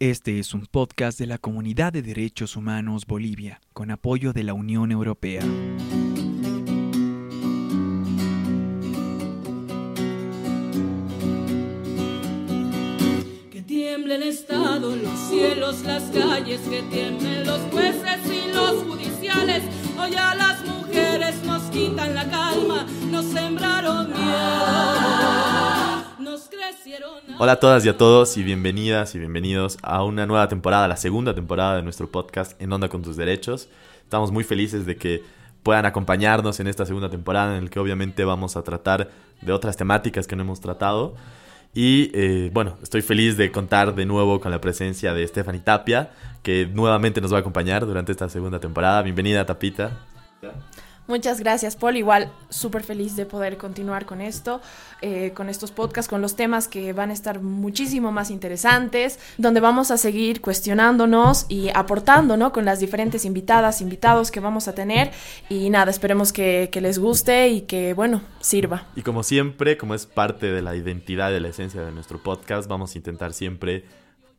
Este es un podcast de la Comunidad de Derechos Humanos Bolivia, con apoyo de la Unión Europea. Que tiemble el Estado, los cielos, las calles, que tiemblen los jueces y los judiciales. Hoy a las mujeres nos quitan la calma, nos sembraron miedo. Hola a todas y a todos y bienvenidas y bienvenidos a una nueva temporada, la segunda temporada de nuestro podcast En Onda con tus Derechos. Estamos muy felices de que puedan acompañarnos en esta segunda temporada en la que obviamente vamos a tratar de otras temáticas que no hemos tratado. Y eh, bueno, estoy feliz de contar de nuevo con la presencia de Stephanie Tapia, que nuevamente nos va a acompañar durante esta segunda temporada. Bienvenida, Tapita. Muchas gracias, Paul. Igual, súper feliz de poder continuar con esto, eh, con estos podcasts, con los temas que van a estar muchísimo más interesantes, donde vamos a seguir cuestionándonos y aportando, ¿no? Con las diferentes invitadas, invitados que vamos a tener. Y nada, esperemos que, que les guste y que, bueno, sirva. Y como siempre, como es parte de la identidad, de la esencia de nuestro podcast, vamos a intentar siempre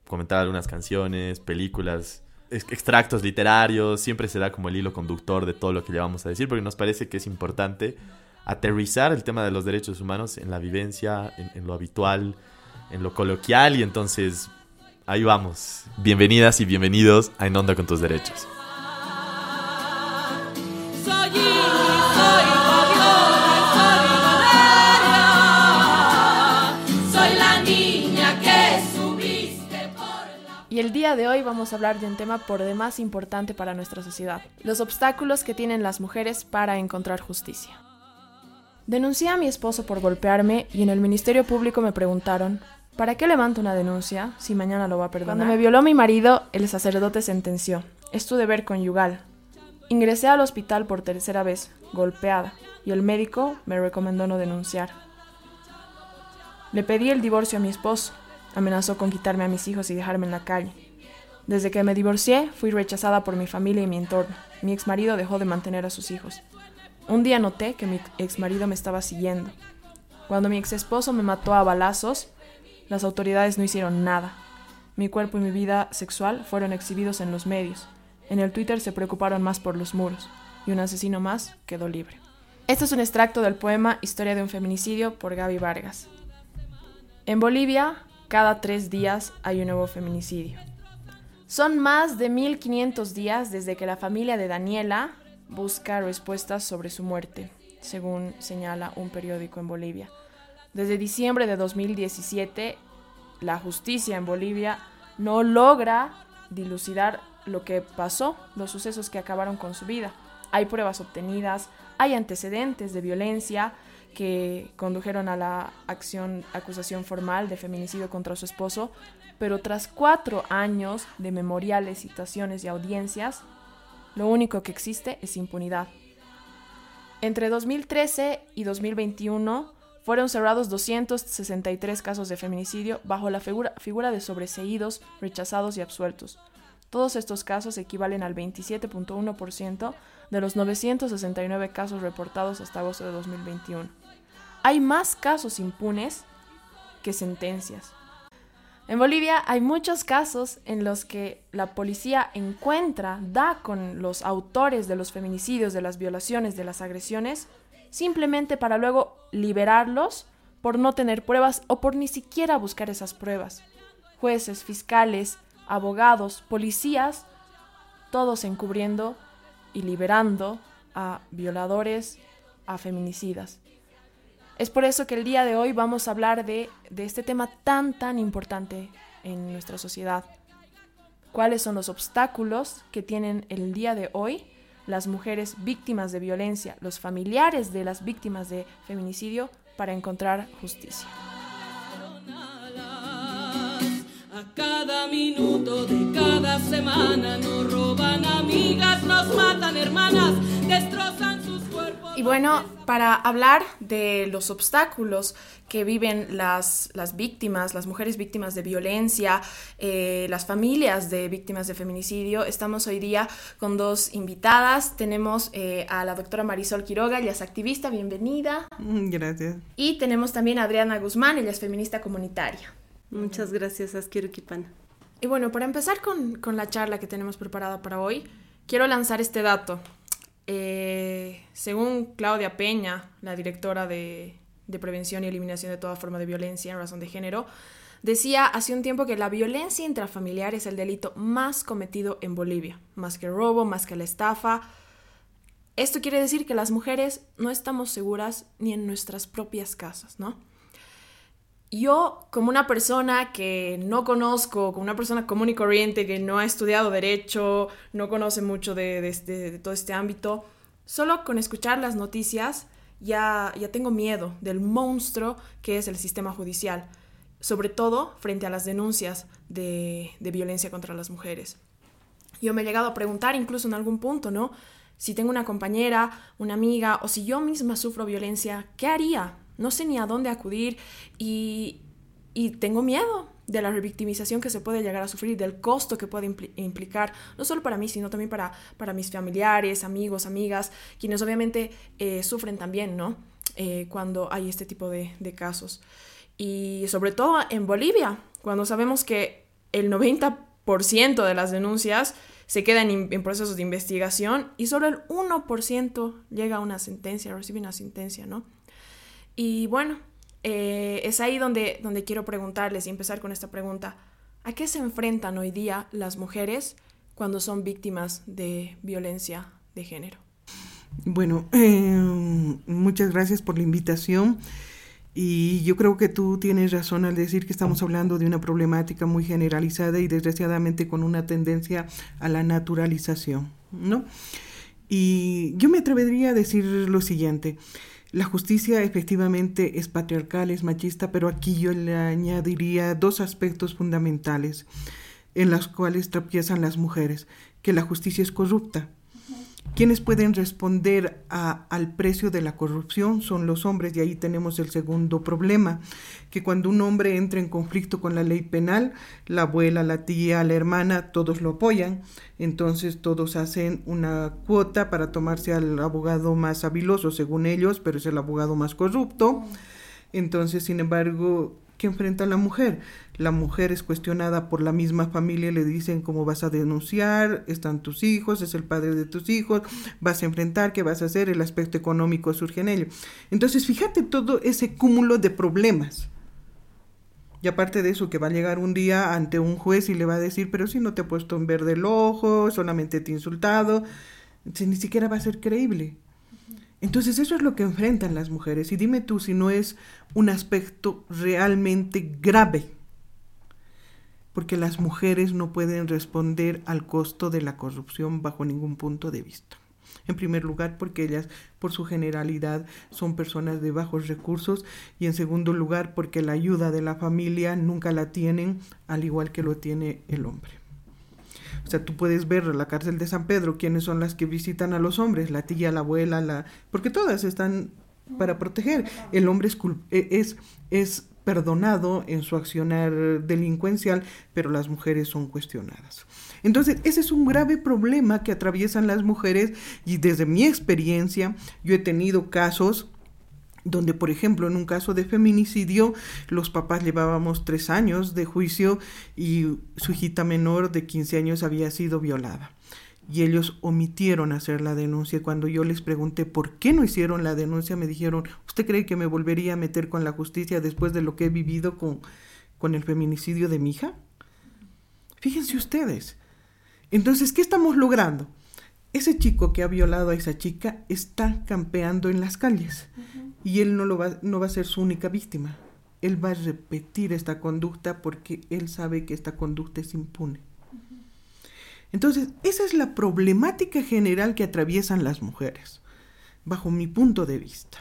comentar algunas canciones, películas extractos literarios, siempre será como el hilo conductor de todo lo que le vamos a decir, porque nos parece que es importante aterrizar el tema de los derechos humanos en la vivencia, en, lo habitual, en lo coloquial, y entonces ahí vamos. Bienvenidas y bienvenidos a En Onda con tus Derechos. Día de hoy vamos a hablar de un tema por demás importante para nuestra sociedad, los obstáculos que tienen las mujeres para encontrar justicia. Denuncié a mi esposo por golpearme y en el Ministerio Público me preguntaron, ¿para qué levanto una denuncia si mañana lo va a perdonar? Cuando me violó mi marido, el sacerdote sentenció, es tu deber conyugal. Ingresé al hospital por tercera vez, golpeada, y el médico me recomendó no denunciar. Le pedí el divorcio a mi esposo, Amenazó con quitarme a mis hijos y dejarme en la calle. Desde que me divorcié, fui rechazada por mi familia y mi entorno. Mi exmarido dejó de mantener a sus hijos. Un día noté que mi exmarido me estaba siguiendo. Cuando mi exesposo me mató a balazos, las autoridades no hicieron nada. Mi cuerpo y mi vida sexual fueron exhibidos en los medios. En el Twitter se preocuparon más por los muros, y un asesino más quedó libre. Este es un extracto del poema Historia de un feminicidio por Gaby Vargas. En Bolivia, cada tres días hay un nuevo feminicidio. Son más de 1500 días desde que la familia de Daniela busca respuestas sobre su muerte, según señala un periódico en Bolivia. Desde diciembre de 2017, la justicia en Bolivia no logra dilucidar lo que pasó, los sucesos que acabaron con su vida. Hay pruebas obtenidas, hay antecedentes de violencia, que condujeron a la acción, acusación formal de feminicidio contra su esposo, pero tras cuatro años de memoriales, citaciones y audiencias, lo único que existe es impunidad. Entre 2013 y 2021 fueron cerrados 263 casos de feminicidio bajo la figura, figura de sobreseídos, rechazados y absueltos. Todos estos casos equivalen al 27.1% de los 969 casos reportados hasta agosto de 2021 hay más casos impunes que sentencias. En Bolivia hay muchos casos en los que la policía encuentra, da con los autores de los feminicidios, de las violaciones, de las agresiones, simplemente para luego liberarlos por no tener pruebas o por ni siquiera buscar esas pruebas. Jueces, fiscales, abogados, policías, todos encubriendo y liberando a violadores, a feminicidas. Es por eso que el día de hoy vamos a hablar de, este tema tan, tan importante en nuestra sociedad. ¿Cuáles son los obstáculos que tienen el día de hoy las mujeres víctimas de violencia, los familiares de las víctimas de feminicidio para encontrar justicia? Cada minuto de cada semana nos roban amigas, nos matan hermanas, destrozan cuerpos. Y bueno, para hablar de los obstáculos que viven las, las víctimas, las mujeres víctimas de violencia, eh, las familias de víctimas de feminicidio, estamos hoy día con dos invitadas. Tenemos eh, a la doctora Marisol Quiroga, ella es activista, bienvenida. Mm, gracias. Y tenemos también a Adriana Guzmán, ella es feminista comunitaria. Muchas gracias, Askiru Kipana. Y bueno, para empezar con, con la charla que tenemos preparada para hoy, quiero lanzar este dato. Eh, según Claudia Peña, la directora de, de Prevención y Eliminación de toda forma de violencia en razón de género, decía hace un tiempo que la violencia intrafamiliar es el delito más cometido en Bolivia, más que el robo, más que la estafa. Esto quiere decir que las mujeres no estamos seguras ni en nuestras propias casas, ¿no? Yo como una persona que no conozco, como una persona común y corriente que no ha estudiado derecho, no conoce mucho de, este, todo este ámbito, solo con escuchar las noticias ya, ya tengo miedo del monstruo que es el sistema judicial, sobre todo frente a las denuncias de, de violencia contra las mujeres. Yo me he llegado a preguntar incluso en algún punto, ¿no? Si tengo una compañera, una amiga o si yo misma sufro violencia, ¿qué haría? No sé ni a dónde acudir y, tengo miedo de la revictimización que se puede llegar a sufrir, del costo que puede implicar, no solo para mí, sino también para, para mis familiares, amigos, amigas, quienes obviamente eh, sufren también, ¿no? Eh, cuando hay este tipo de, casos. Y sobre todo en Bolivia, cuando sabemos que el 90% de las denuncias se quedan en, procesos de investigación y solo el 1% llega a una sentencia, recibe una sentencia, ¿no? Y bueno, eh, es ahí donde, donde quiero preguntarles y empezar con esta pregunta. ¿A qué se enfrentan hoy día las mujeres cuando son víctimas de violencia de género? Bueno, eh, muchas gracias por la invitación. Y yo creo que tú tienes razón al decir que estamos hablando de una problemática muy generalizada y desgraciadamente con una tendencia a la naturalización, ¿no? Y yo me atrevería a decir lo siguiente. La justicia efectivamente es patriarcal, es machista, pero aquí yo le añadiría dos aspectos fundamentales en los cuales tropiezan las mujeres, que la justicia es corrupta quienes pueden responder al precio de la corrupción son los hombres y ahí tenemos el segundo problema, que cuando un hombre entra en conflicto con la ley penal, la abuela, la tía, la hermana, todos lo apoyan, entonces todos hacen una cuota para tomarse al abogado más habiloso según ellos, pero es el abogado más corrupto. Entonces, sin embargo, que enfrenta la mujer. La mujer es cuestionada por la misma familia, le dicen cómo vas a denunciar, están tus hijos, es el padre de tus hijos, vas a enfrentar, qué vas a hacer, el aspecto económico surge en ello. Entonces, fíjate todo ese cúmulo de problemas. Y aparte de eso, que va a llegar un día ante un juez y le va a decir, pero si no te he puesto en verde el ojo, solamente te he insultado, ni siquiera va a ser creíble. Entonces eso es lo que enfrentan las mujeres. Y dime tú si no es un aspecto realmente grave, porque las mujeres no pueden responder al costo de la corrupción bajo ningún punto de vista. En primer lugar, porque ellas, por su generalidad, son personas de bajos recursos y en segundo lugar, porque la ayuda de la familia nunca la tienen, al igual que lo tiene el hombre. O sea, tú puedes ver la cárcel de San Pedro, quiénes son las que visitan a los hombres, la tía, la abuela, la... porque todas están para proteger. El hombre es, e, es, es perdonado en su accionar delincuencial, pero las mujeres son cuestionadas. Entonces, ese es un grave problema que atraviesan las mujeres y desde mi experiencia yo he tenido casos donde, por ejemplo, en un caso de feminicidio, los papás llevábamos tres años de juicio y su hijita menor de 15 años había sido violada. Y ellos omitieron hacer la denuncia. Cuando yo les pregunté por qué no hicieron la denuncia, me dijeron, ¿usted cree que me volvería a meter con la justicia después de lo que he vivido con, con el feminicidio de mi hija? Fíjense ustedes. Entonces, ¿qué estamos logrando? Ese chico que ha violado a esa chica está campeando en las calles y él no, lo va, no va a ser su única víctima. Él va a repetir esta conducta porque él sabe que esta conducta es impune. Entonces, esa es la problemática general que atraviesan las mujeres, bajo mi punto de vista.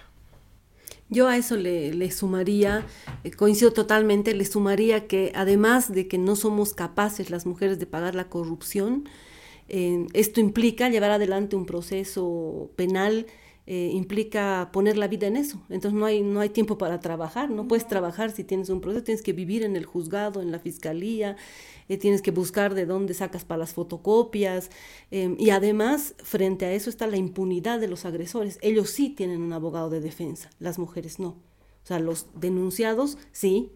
Yo a eso le, sumaría, eh, coincido totalmente, le sumaría que además de que no somos capaces las mujeres de pagar la corrupción, eh, esto implica llevar adelante un proceso penal eh, implica poner la vida en eso. Entonces no hay, no hay tiempo para trabajar, no puedes trabajar si tienes un proceso, tienes que vivir en el juzgado, en la fiscalía, eh, tienes que buscar de dónde sacas para las fotocopias. Em, y además, frente a eso está la impunidad de los agresores. Ellos sí tienen un abogado de defensa, las mujeres no. O sea, los denunciados sí,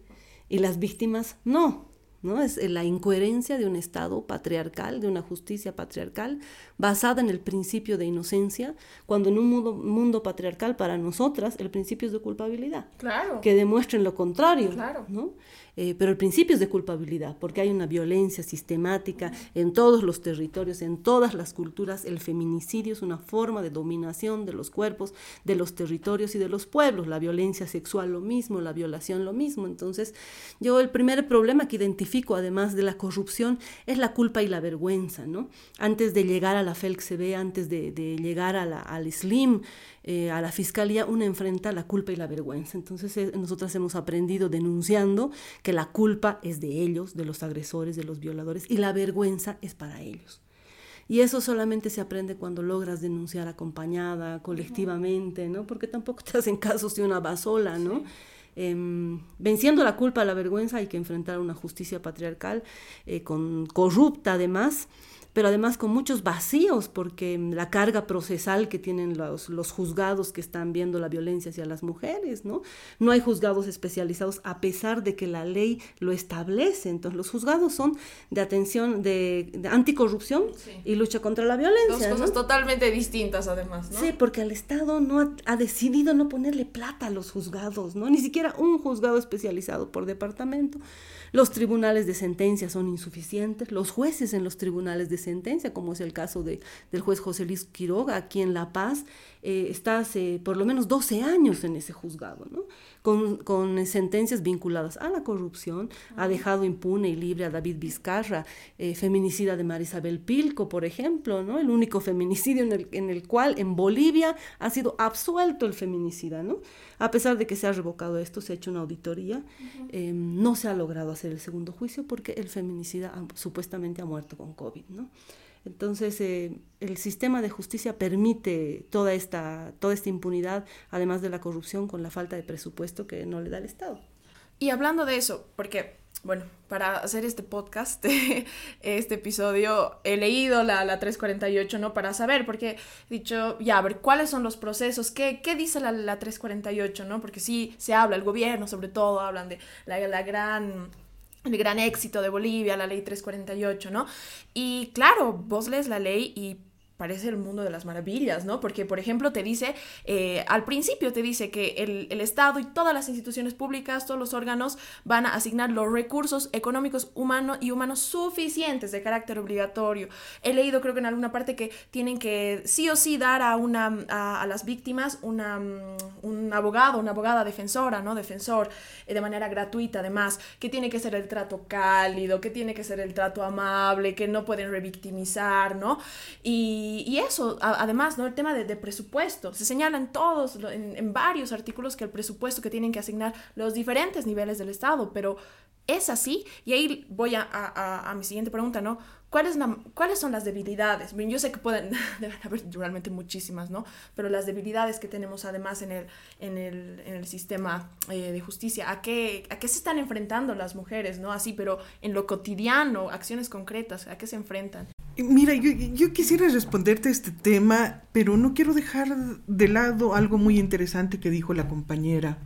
y las víctimas no. ¿No? Es la incoherencia de un Estado patriarcal, de una justicia patriarcal, basada en el principio de inocencia, cuando en un mundo, mundo patriarcal para nosotras el principio es de culpabilidad. Claro. Que demuestren lo contrario. Claro. ¿no? Eh, pero el principio es de culpabilidad, porque hay una violencia sistemática en todos los territorios, en todas las culturas. El feminicidio es una forma de dominación de los cuerpos, de los territorios y de los pueblos. La violencia sexual lo mismo, la violación lo mismo. Entonces, yo el primer problema que identifico, además de la corrupción, es la culpa y la vergüenza. ¿no? Antes de llegar a la FELCB, antes de, de llegar a la, al SLIM, eh, a la fiscalía, uno enfrenta la culpa y la vergüenza. Entonces, eh, nosotras hemos aprendido denunciando que la culpa es de ellos, de los agresores, de los violadores, y la vergüenza es para ellos. Y eso solamente se aprende cuando logras denunciar acompañada, colectivamente, ¿no? Porque tampoco te hacen caso si una va sola, ¿no? Em, venciendo la culpa, la vergüenza, hay que enfrentar una justicia patriarcal eh, con, corrupta además, pero además con muchos vacíos, porque la carga procesal que tienen los, los juzgados que están viendo la violencia hacia las mujeres, ¿no? No hay juzgados especializados a pesar de que la ley lo establece. Entonces, los juzgados son de atención, de, de anticorrupción Sí. y lucha contra la violencia. Dos cosas ¿no? totalmente distintas, además, ¿no? Sí, porque el Estado no ha, ha decidido no ponerle plata a los juzgados, ¿no? Ni siquiera un juzgado especializado por departamento. Los tribunales de sentencia son insuficientes, los jueces en los tribunales de sentencia, como es el caso de, del juez José Luis Quiroga aquí en La Paz, eh, está hace por lo menos 12 años en ese juzgado, ¿no? Con, con sentencias vinculadas a la corrupción, ha dejado impune y libre a David Vizcarra, eh, feminicida de Marisabel Pilco, por ejemplo, ¿no? El único feminicidio en el, en el cual en Bolivia ha sido absuelto el feminicida, ¿no? A pesar de que se ha revocado esto, se ha hecho una auditoría, eh, no se ha logrado hacer el segundo juicio porque el feminicida ha- supuestamente ha muerto con COVID, ¿no? Entonces, eh, el sistema de justicia permite toda esta, toda esta impunidad, además de la corrupción, con la falta de presupuesto que no le da el Estado. Y hablando de eso, porque, bueno, para hacer este podcast, este episodio, he leído la, la 348, ¿no? Para saber, porque he dicho, ya, a ver, ¿cuáles son los procesos? ¿Qué, qué dice la, la 348, ¿no? Porque sí se habla, el gobierno sobre todo, hablan de la, la gran el gran éxito de Bolivia, la ley 348, ¿no? Y claro, vos lees la ley y parece el mundo de las maravillas, ¿no? Porque, por ejemplo, te dice, eh, al principio te dice que el, el, Estado y todas las instituciones públicas, todos los órganos van a asignar los recursos económicos humanos y humanos suficientes de carácter obligatorio. He leído, creo que en alguna parte, que tienen que sí o sí dar a, una, a, las víctimas una, un abogado, una abogada defensora, ¿no? Defensor, eh, de manera gratuita, además, que tiene que ser el trato cálido, que tiene que ser el trato amable, que no pueden revictimizar, ¿no? Y y, eso, además, ¿no? El tema de, presupuesto. Se señala en todos, en, en, varios artículos que el presupuesto que tienen que asignar los diferentes niveles del Estado, pero es así. Y ahí voy a mi siguiente pregunta, ¿no? ¿Cuáles, ¿Cuáles son las debilidades? Yo sé que pueden, deben haber realmente muchísimas, ¿no? Pero las debilidades que tenemos además en el, en el, en el sistema eh, de justicia, ¿a qué, ¿a qué se están enfrentando las mujeres, ¿no? Así, pero en lo cotidiano, acciones concretas, ¿a qué se enfrentan? Mira, yo, quisiera responderte este tema, pero no quiero dejar de lado algo muy interesante que dijo la compañera.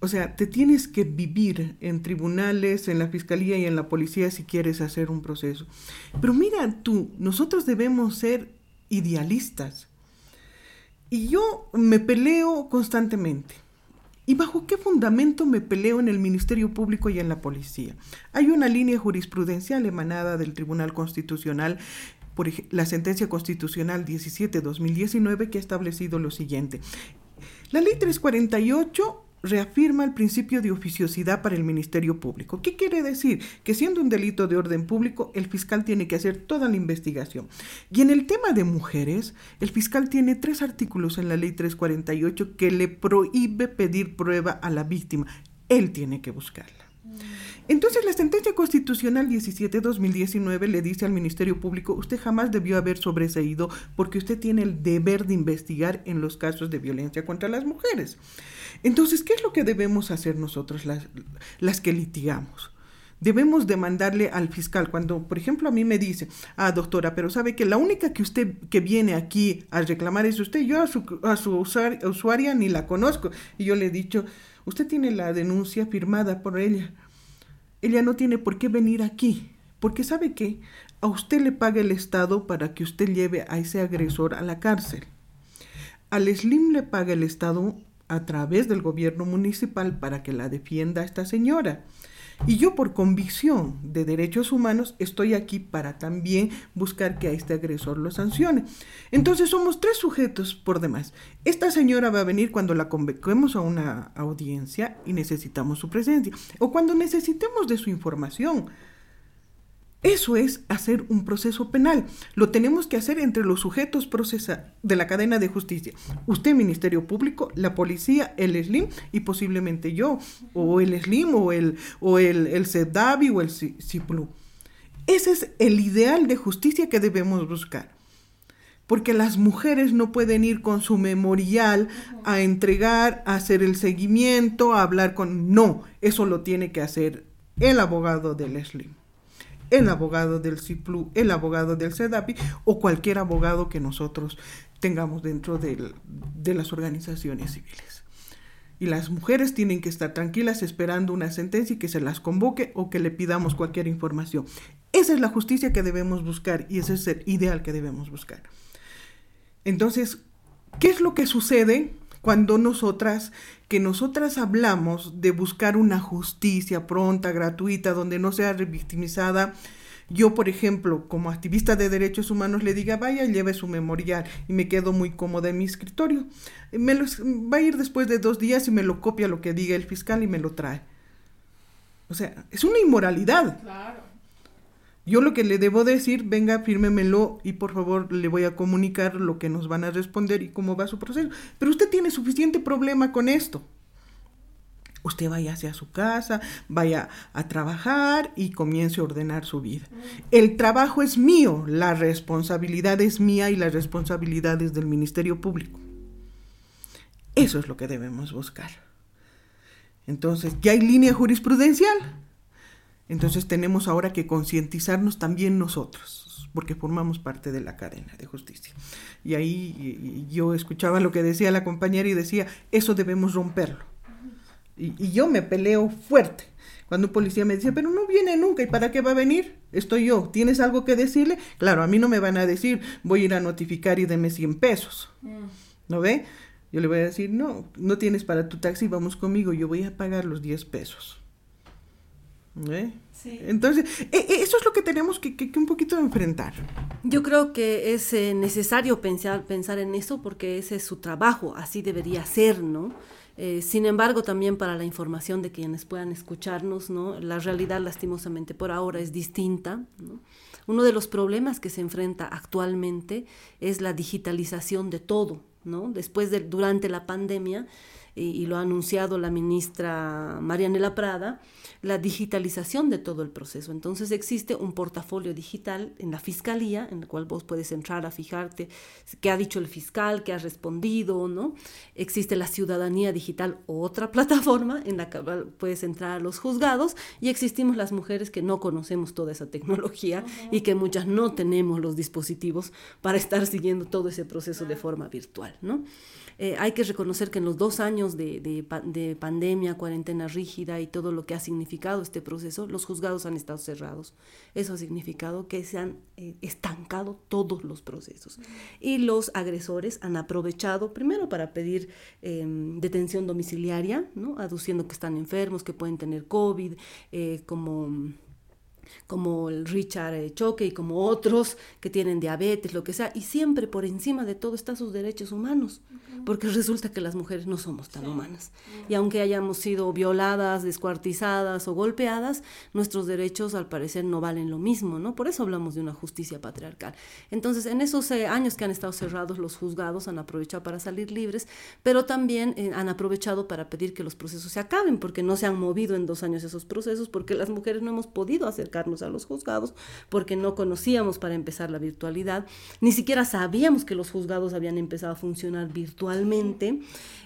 O sea, te tienes que vivir en tribunales, en la fiscalía y en la policía si quieres hacer un proceso. Pero mira tú, nosotros debemos ser idealistas. Y yo me peleo constantemente. ¿Y bajo qué fundamento me peleo en el Ministerio Público y en la policía? Hay una línea jurisprudencial emanada del Tribunal Constitucional por la sentencia constitucional 17-2019 que ha establecido lo siguiente. La ley 348 reafirma el principio de oficiosidad para el Ministerio Público. ¿Qué quiere decir? Que siendo un delito de orden público, el fiscal tiene que hacer toda la investigación. Y en el tema de mujeres, el fiscal tiene tres artículos en la ley 348 que le prohíbe pedir prueba a la víctima. Él tiene que buscarla. Entonces la sentencia constitucional 17-2019 le dice al Ministerio Público, usted jamás debió haber sobreseído porque usted tiene el deber de investigar en los casos de violencia contra las mujeres. Entonces, ¿qué es lo que debemos hacer nosotros las, las que litigamos? Debemos demandarle al fiscal cuando, por ejemplo, a mí me dice, ah, doctora, pero sabe que la única que usted que viene aquí a reclamar es usted, yo a su, a su usuaria, usuaria ni la conozco. Y yo le he dicho, usted tiene la denuncia firmada por ella. Ella no tiene por qué venir aquí, porque sabe que a usted le paga el Estado para que usted lleve a ese agresor a la cárcel. Al Slim le paga el Estado a través del gobierno municipal para que la defienda esta señora. Y yo por convicción de derechos humanos estoy aquí para también buscar que a este agresor lo sancione. Entonces somos tres sujetos por demás. Esta señora va a venir cuando la convoquemos a una audiencia y necesitamos su presencia o cuando necesitemos de su información. Eso es hacer un proceso penal. Lo tenemos que hacer entre los sujetos de la cadena de justicia. Usted, Ministerio Público, la policía, el SLIM y posiblemente yo, o el SLIM, o el, o el, el o el CIPLU. Ese es el ideal de justicia que debemos buscar. Porque las mujeres no pueden ir con su memorial a entregar, a hacer el seguimiento, a hablar con... No, eso lo tiene que hacer el abogado del SLIM el abogado del CIPLU, el abogado del CEDAPI o cualquier abogado que nosotros tengamos dentro de las organizaciones civiles. Y las mujeres tienen que estar tranquilas esperando una sentencia y que se las convoque o que le pidamos cualquier información. Esa es la justicia que debemos buscar y ese es el ideal que debemos buscar. Entonces, ¿qué es lo que sucede cuando nosotras, que nosotras hablamos de buscar una justicia pronta, gratuita, donde no sea revictimizada, yo, por ejemplo, como activista de derechos humanos, le diga, vaya, lleve su memorial y me quedo muy cómoda en mi escritorio. Me va a ir después de dos días y me lo copia lo que diga el fiscal y me lo trae. O sea, es una inmoralidad. Claro. Yo lo que le debo decir, venga, fírmemelo y por favor le voy a comunicar lo que nos van a responder y cómo va su proceso. Pero usted tiene suficiente problema con esto. Usted vaya hacia su casa, vaya a trabajar y comience a ordenar su vida. El trabajo es mío, la responsabilidad es mía y la responsabilidad es del Ministerio Público. Eso es lo que debemos buscar. Entonces, ¿ya hay línea jurisprudencial? Entonces tenemos ahora que concientizarnos también nosotros, porque formamos parte de la cadena de justicia. Y ahí yo escuchaba lo que decía la compañera y decía, eso debemos romperlo. Y, yo me peleo fuerte. Cuando un policía me decía, pero no viene nunca, ¿y para qué va a venir? Estoy yo, ¿tienes algo que decirle? Claro, a mí no me van a decir, voy a ir a notificar y deme 100 pesos. Mm. ¿No ve? Yo le voy a decir, no, no tienes para tu taxi, vamos conmigo, yo voy a pagar los 10 pesos. ¿Eh? Entonces, e, e, eso es lo que tenemos que, un poquito enfrentar. Yo creo que es eh, necesario pensar, pensar en eso porque ese es su trabajo, así debería ser, ¿no? Eh, sin embargo, también para la información de quienes puedan escucharnos, ¿no? La realidad, lastimosamente, por ahora es distinta, Uno de los problemas que se enfrenta actualmente es la digitalización de todo, ¿no? Después de, durante la pandemia, y, lo ha anunciado la ministra Marianela Prada, la digitalización de todo el proceso. Entonces existe un portafolio digital en la fiscalía, en el cual vos puedes entrar a fijarte qué ha dicho el fiscal, qué ha respondido, ¿no? Existe la ciudadanía digital, otra plataforma en la que puedes entrar a los juzgados, y existimos las mujeres que no conocemos toda esa tecnología y que muchas no tenemos los dispositivos para estar siguiendo todo ese proceso de forma virtual, ¿no? Eh, hay que reconocer que en los dos años de, de, pandemia, cuarentena rígida y todo lo que ha significado este proceso, los juzgados han estado cerrados. Eso ha significado que se han eh, estancado todos los procesos. Y los agresores han aprovechado primero para pedir em, detención domiciliaria, ¿no? aduciendo que están enfermos, que pueden tener COVID, eh, como como el Richard eh, Choque y como otros que tienen diabetes, lo que sea, y siempre por encima de todo están sus derechos humanos, porque resulta que las mujeres no somos tan humanas. Y aunque hayamos sido violadas, descuartizadas o golpeadas, nuestros derechos al parecer no valen lo mismo, ¿no? Por eso hablamos de una justicia patriarcal. Entonces, en esos eh, años que han estado cerrados, los juzgados han aprovechado para salir libres, pero también eh, han aprovechado para pedir que los procesos se acaben, porque no se han movido en dos años esos procesos, porque las mujeres no hemos podido acercar a los juzgados porque no conocíamos para empezar la virtualidad, ni siquiera sabíamos que los juzgados habían empezado a funcionar virtualmente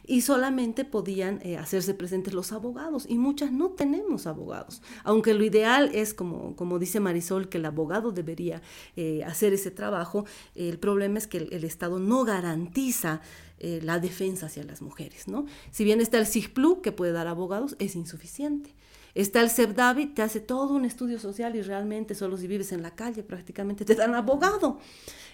y solamente podían eh, hacerse presentes los abogados y muchas no tenemos abogados, aunque lo ideal es, como, como dice Marisol, que el abogado debería eh, hacer ese trabajo, el problema es que el, Estado no garantiza eh, la defensa hacia las mujeres, ¿no? Si bien está el CIGPLU, que puede dar abogados, es insuficiente. Está el CEPDAVI, te hace todo un estudio social y realmente solo si vives en la calle prácticamente te dan abogado.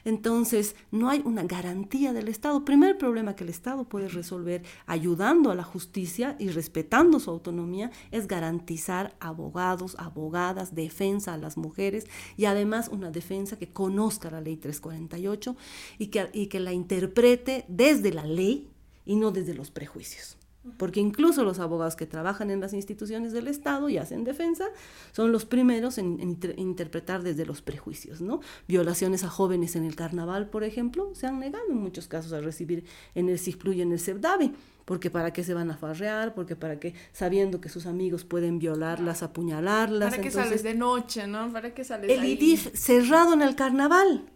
Entonces, no hay una garantía del Estado. Primer problema que el Estado puede resolver ayudando a la justicia y respetando su autonomía es garantizar abogados, abogadas, defensa a las mujeres y además una defensa que conozca la ley 348 y que, y que la interprete desde la ley y no desde los prejuicios porque incluso los abogados que trabajan en las instituciones del Estado y hacen defensa son los primeros en, interpretar desde los prejuicios, ¿no? Violaciones a jóvenes en el carnaval, por ejemplo, se han negado en muchos casos a recibir en el CIFPLU y en el CEPDAVI, porque para qué se van a farrear, porque para qué, sabiendo que sus amigos pueden violarlas, apuñalarlas. ¿Para qué sales de noche, no? ¿Para qué sales El IDIF cerrado en el carnaval.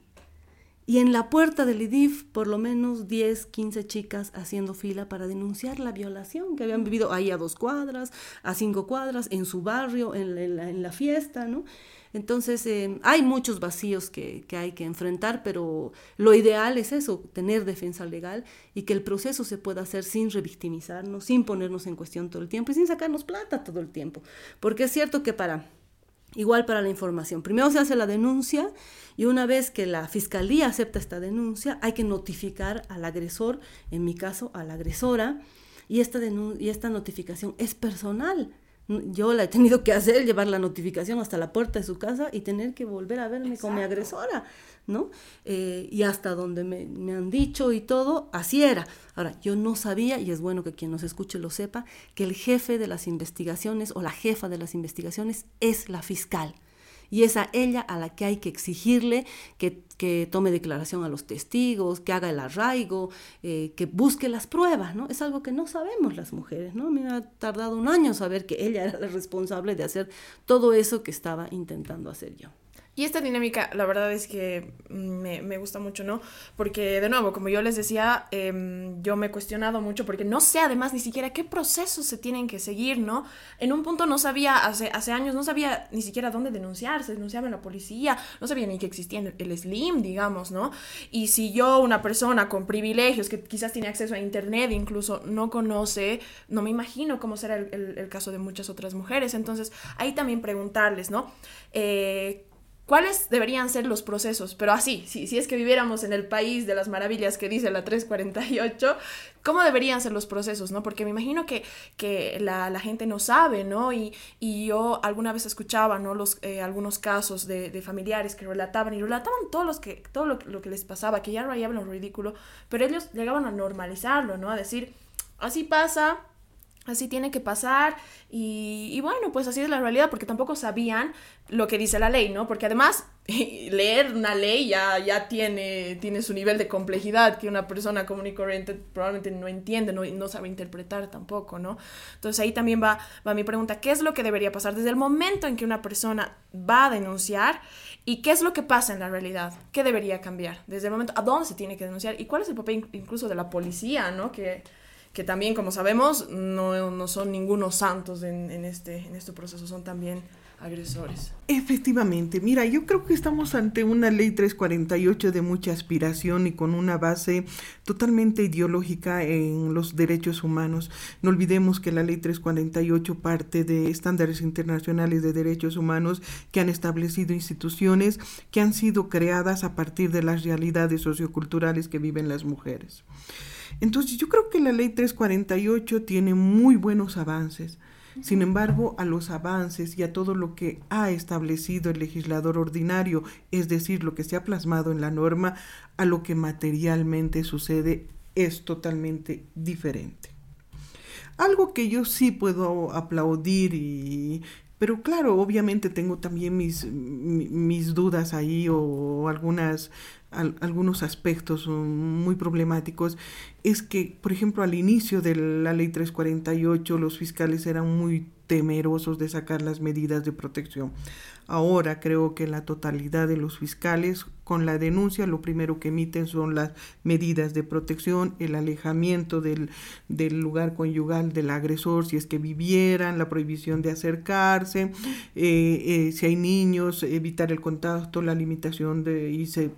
Y en la puerta del IDIF, por lo menos 10, 15 chicas haciendo fila para denunciar la violación que habían vivido ahí a dos cuadras, a cinco cuadras, en su barrio, en la, fiesta, ¿no? Entonces, eh, hay muchos vacíos que, que, hay que enfrentar, pero lo ideal es eso, tener defensa legal y que el proceso se pueda hacer sin revictimizarnos, sin ponernos en cuestión todo el tiempo y sin sacarnos plata todo el tiempo. Porque es cierto que para Igual para la información. Primero se hace la denuncia y una vez que la fiscalía acepta esta denuncia, hay que notificar al agresor, en mi caso a la agresora, y esta, y esta notificación es personal. Yo la he tenido que hacer, llevar la notificación hasta la puerta de su casa y tener que volver a verme con mi agresora. ¿no? Eh, y hasta donde me, me, han dicho y todo, así era. Ahora, yo no sabía, y es bueno que quien nos escuche lo sepa, que el jefe de las investigaciones o la jefa de las investigaciones es la fiscal. Y es a ella a la que hay que exigirle que, que tome declaración a los testigos, que haga el arraigo, eh, que busque las pruebas, ¿no? Es algo que no sabemos las mujeres, ¿no? Me ha tardado un año saber que ella era la responsable de hacer todo eso que estaba intentando hacer yo. Y esta dinámica, la verdad es que me, me, gusta mucho, ¿no? Porque, de nuevo, como yo les decía, em, yo me he cuestionado mucho porque no sé además ni siquiera qué procesos se tienen que seguir, ¿no? En un punto no sabía, hace, hace años no sabía ni siquiera dónde denunciar, se denunciaba en la policía, no sabía ni que existía el SLIM, digamos, ¿no? Y si yo, una persona con privilegios, que quizás tiene acceso a Internet, incluso no conoce, no me imagino cómo será el, caso de muchas otras mujeres. Entonces, ahí también preguntarles, ¿no? Eh, ¿Cuáles deberían ser los procesos? Pero así, si, es que viviéramos en el país de las maravillas que dice la 348, ¿cómo deberían ser los procesos? ¿no? Porque me imagino que, que la, gente no sabe, ¿no? Y, y, yo alguna vez escuchaba, ¿no? Los, eh, algunos casos de, de, familiares que relataban y relataban todos los que, todo lo, lo, que les pasaba, que ya rayaban lo ridículo, pero ellos llegaban a normalizarlo, ¿no? A decir, así pasa, así tiene que pasar y, y, bueno, pues así es la realidad porque tampoco sabían lo que dice la ley, ¿no? Porque además leer una ley ya, ya tiene, tiene su nivel de complejidad que una persona común y corriente probablemente no entiende, no, no sabe interpretar tampoco, ¿no? Entonces ahí también va, va mi pregunta, ¿qué es lo que debería pasar desde el momento en que una persona va a denunciar y qué es lo que pasa en la realidad? ¿Qué debería cambiar? Desde el momento, ¿a dónde se tiene que denunciar? ¿Y cuál es el papel incluso de la policía, ¿no? Que que también, como sabemos, no, no son ningunos santos en, este, en este proceso, son también agresores. Efectivamente, mira, yo creo que estamos ante una ley 348 de mucha aspiración y con una base totalmente ideológica en los derechos humanos. No olvidemos que la ley 348 parte de estándares internacionales de derechos humanos que han establecido instituciones que han sido creadas a partir de las realidades socioculturales que viven las mujeres. Entonces yo creo que la ley 348 tiene muy buenos avances. Sin embargo, a los avances y a todo lo que ha establecido el legislador ordinario, es decir, lo que se ha plasmado en la norma, a lo que materialmente sucede es totalmente diferente. Algo que yo sí puedo aplaudir y pero claro, obviamente tengo también mis, mis dudas ahí o algunas algunos aspectos muy problemáticos es que, por ejemplo, al inicio de la ley 348 los fiscales eran muy temerosos de sacar las medidas de protección. Ahora creo que la totalidad de los fiscales con la denuncia lo primero que emiten son las medidas de protección, el alejamiento del, del lugar conyugal del agresor si es que vivieran, la prohibición de acercarse, eh, eh, si hay niños, evitar el contacto, la limitación de y se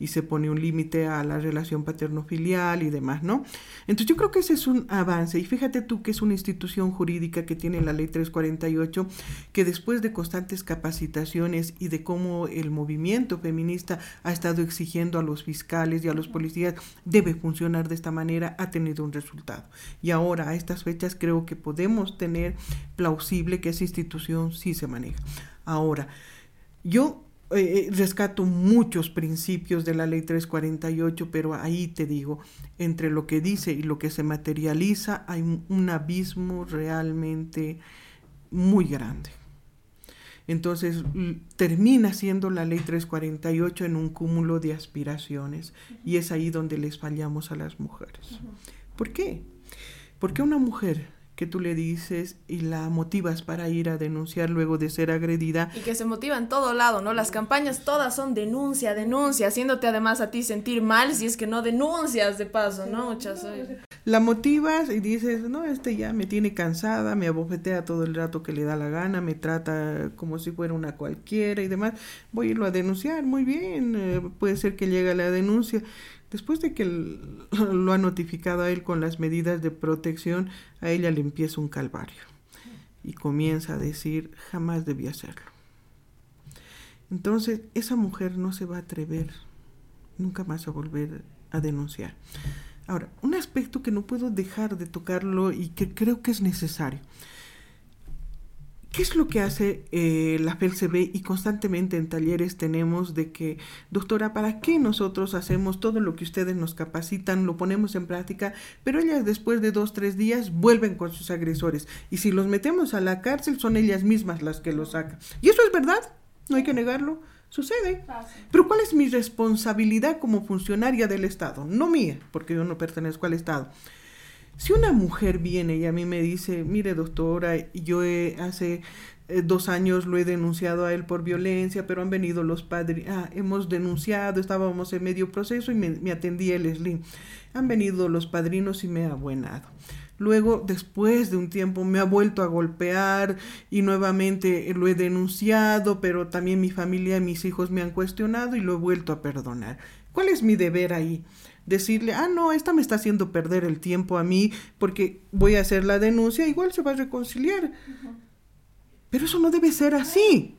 y se pone un límite a la relación paterno-filial y demás, ¿no? Entonces yo creo que ese es un avance y fíjate tú que es una institución jurídica que tiene la ley 348 que después de constantes capacitaciones y de cómo el movimiento feminista ha estado exigiendo a los fiscales y a los policías debe funcionar de esta manera, ha tenido un resultado. Y ahora a estas fechas creo que podemos tener plausible que esa institución sí se maneja. Ahora, yo eh, eh, rescato muchos principios de la ley 348, pero ahí te digo, entre lo que dice y lo que se materializa hay un abismo realmente muy grande. Entonces termina siendo la ley 348 en un cúmulo de aspiraciones y es ahí donde les fallamos a las mujeres. ¿Por qué? Porque una mujer que tú le dices y la motivas para ir a denunciar luego de ser agredida. Y que se motiva en todo lado, ¿no? Las campañas todas son denuncia, denuncia, haciéndote además a ti sentir mal si es que no denuncias de paso, ¿no? Muchas La motivas y dices, no, este ya me tiene cansada, me abofetea todo el rato que le da la gana, me trata como si fuera una cualquiera y demás. Voy a irlo a denunciar, muy bien, eh, puede ser que llegue la denuncia Después de que lo ha notificado a él con las medidas de protección, a ella le empieza un calvario y comienza a decir, jamás debí hacerlo. Entonces, esa mujer no se va a atrever nunca más a volver a denunciar. Ahora, un aspecto que no puedo dejar de tocarlo y que creo que es necesario. ¿Qué es lo que hace eh, la FELCB y constantemente en talleres tenemos de que, doctora, ¿para qué nosotros hacemos todo lo que ustedes nos capacitan, lo ponemos en práctica, pero ellas después de dos, tres días vuelven con sus agresores? Y si los metemos a la cárcel son ellas mismas las que los sacan. Y eso es verdad, no hay que negarlo, sucede. Pero ¿cuál es mi responsabilidad como funcionaria del Estado? No mía, porque yo no pertenezco al Estado si una mujer viene y a mí me dice, mire doctora, yo hace eh, dos años lo he denunciado a él por violencia, pero han venido los padres, ah, hemos denunciado, estábamos en medio proceso y me, me atendía el SLIM. Han venido los padrinos y me ha abuenado. Luego, después de un tiempo, me ha vuelto a golpear y nuevamente lo he denunciado, pero también mi familia y mis hijos me han cuestionado y lo he vuelto a perdonar. ¿Cuál es mi deber ahí? Decirle, ah, no, esta me está haciendo perder el tiempo a mí porque voy a hacer la denuncia, igual se va a reconciliar. Pero eso no debe ser así.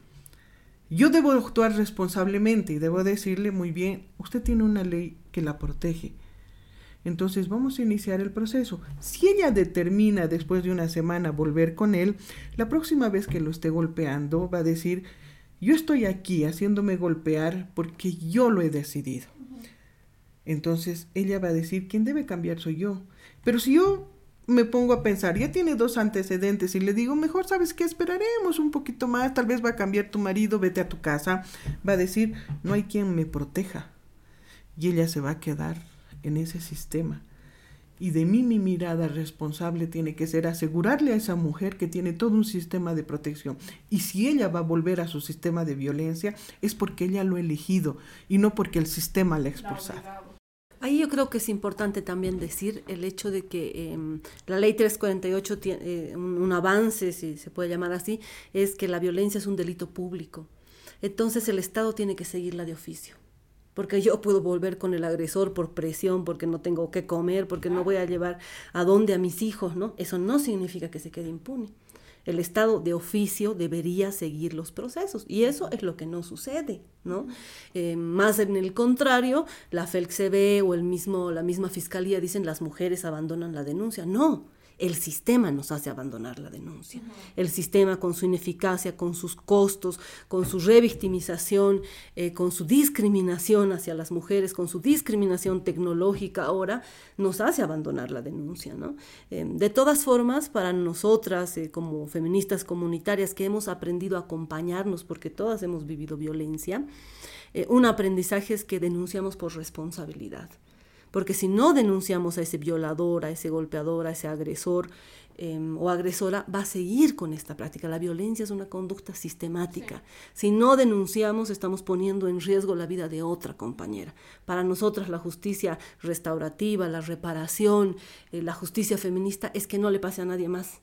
Yo debo actuar responsablemente y debo decirle muy bien, usted tiene una ley que la protege. Entonces vamos a iniciar el proceso. Si ella determina después de una semana volver con él, la próxima vez que lo esté golpeando va a decir, yo estoy aquí haciéndome golpear porque yo lo he decidido. Entonces ella va a decir, ¿quién debe cambiar soy yo. Pero si yo me pongo a pensar, ya tiene dos antecedentes y le digo, mejor sabes que esperaremos un poquito más, tal vez va a cambiar tu marido, vete a tu casa, va a decir, no hay quien me proteja. Y ella se va a quedar en ese sistema. Y de mí mi mirada responsable tiene que ser asegurarle a esa mujer que tiene todo un sistema de protección. Y si ella va a volver a su sistema de violencia, es porque ella lo ha elegido y no porque el sistema la ha expulsado. Ahí yo creo que es importante también decir el hecho de que em, la ley 348 tiene eh, un, avance, si se puede llamar así, es que la violencia es un delito público. Entonces el Estado tiene que seguirla de oficio. Porque yo puedo volver con el agresor por presión, porque no tengo que comer, porque no voy a llevar a dónde a mis hijos, ¿no? Eso no significa que se quede impune el Estado de oficio debería seguir los procesos y eso es lo que no sucede, ¿no? Eh, más en el contrario, la FELCB o el mismo, la misma fiscalía dicen las mujeres abandonan la denuncia. No, el sistema nos hace abandonar la denuncia. El sistema con su ineficacia, con sus costos, con su revictimización, eh, con su discriminación hacia las mujeres, con su discriminación tecnológica ahora, nos hace abandonar la denuncia. ¿no? Eh, de todas formas, para nosotras eh, como feministas comunitarias que hemos aprendido a acompañarnos porque todas hemos vivido violencia, un aprendizaje es que denunciamos por responsabilidad porque si no denunciamos a ese violador, a ese golpeador, a ese agresor, Em, o agresora va a seguir con esta práctica. La violencia es una conducta sistemática. Si no denunciamos, estamos poniendo en riesgo la vida de otra compañera. Para nosotras la justicia restaurativa, la reparación, eh, la justicia feminista es que no le pase a nadie más.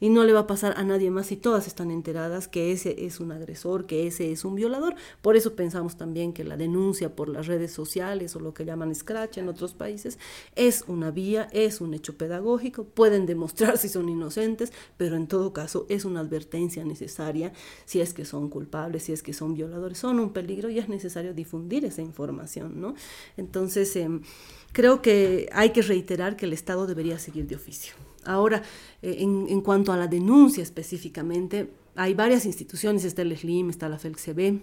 Y no le va a pasar a nadie más si todas están enteradas que ese es un agresor, que ese es un violador. Por eso pensamos también que la denuncia por las redes sociales o lo que llaman scratch en otros países es una vía, es un hecho pedagógico, pueden demostrar si son inocentes, pero en todo caso es una advertencia necesaria si es que son culpables, si es que son violadores, son un peligro y es necesario difundir esa información, ¿no? Entonces, em, creo que hay que reiterar que el Estado debería seguir de oficio. Ahora, eh, en, cuanto a la denuncia específicamente, hay varias instituciones, está el SLIM, está la FELCB,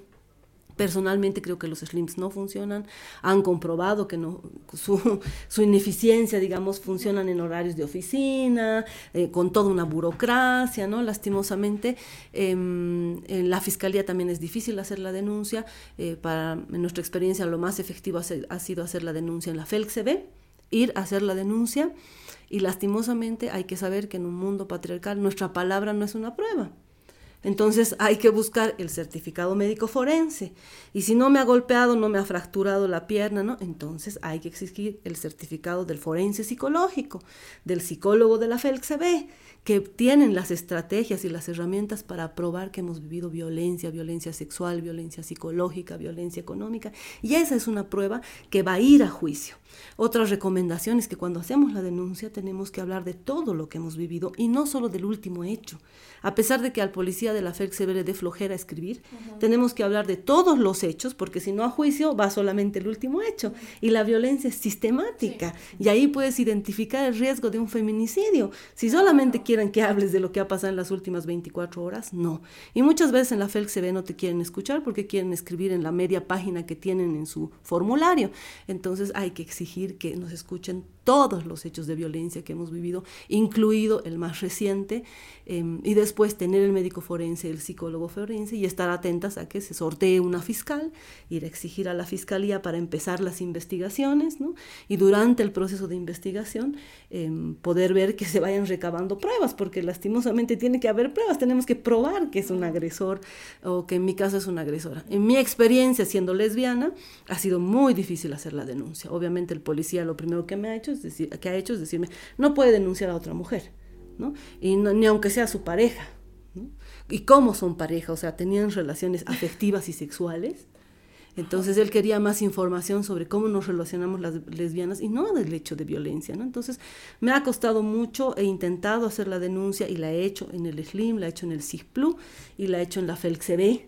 Personalmente creo que los slims no funcionan, han comprobado que no, su, su ineficiencia, digamos, funcionan en horarios de oficina, eh, con toda una burocracia, ¿no? Lastimosamente, em, en la fiscalía también es difícil hacer la denuncia, eh, para, en nuestra experiencia lo más efectivo ha, sido hacer la denuncia en la FELCB, ir a hacer la denuncia, y lastimosamente hay que saber que en un mundo patriarcal nuestra palabra no es una prueba. Entonces hay que buscar el certificado médico forense. Y si no me ha golpeado, no me ha fracturado la pierna, ¿no? Entonces hay que exigir el certificado del forense psicológico, del psicólogo de la FELCB, que tienen las estrategias y las herramientas para probar que hemos vivido violencia, violencia sexual, violencia psicológica, violencia económica. Y esa es una prueba que va a ir a juicio. Otra recomendación es que cuando hacemos la denuncia tenemos que hablar de todo lo que hemos vivido y no solo del último hecho. A pesar de que al policía de la FERC se ve de flojera escribir, tenemos que hablar de todos los hechos, porque si no a juicio va solamente el último hecho. Y la violencia es sistemática. Y ahí puedes identificar el riesgo de un feminicidio. Si solamente quieren que hables de lo que ha pasado en las últimas 24 horas, no. Y muchas veces en la FELC se ve no te quieren escuchar porque quieren escribir en la media página que tienen en su formulario. Entonces hay que exigir que nos escuchen todos los hechos de violencia que hemos vivido, incluido el más reciente, em, y después tener el médico forense, el psicólogo forense y estar atentas a que se sortee una fiscal, ir a exigir a la fiscalía para empezar las investigaciones, ¿no? y durante el proceso de investigación em, poder ver que se vayan recabando pruebas, porque lastimosamente tiene que haber pruebas, tenemos que probar que es un agresor o que en mi caso es una agresora. En mi experiencia siendo lesbiana, ha sido muy difícil hacer la denuncia. Obviamente el policía lo primero que me ha hecho decir, que ha hecho es decirme, no puede denunciar a otra mujer, ¿no? Y ni aunque sea su pareja, ¿Y cómo son pareja? O sea, tenían relaciones afectivas y sexuales. Entonces él quería más información sobre cómo nos relacionamos las lesbianas y no del hecho de violencia, ¿no? Entonces me ha costado mucho, he intentado hacer la denuncia y la he hecho en el SLIM, la he hecho en el CISPLU y la he hecho en la FELCB,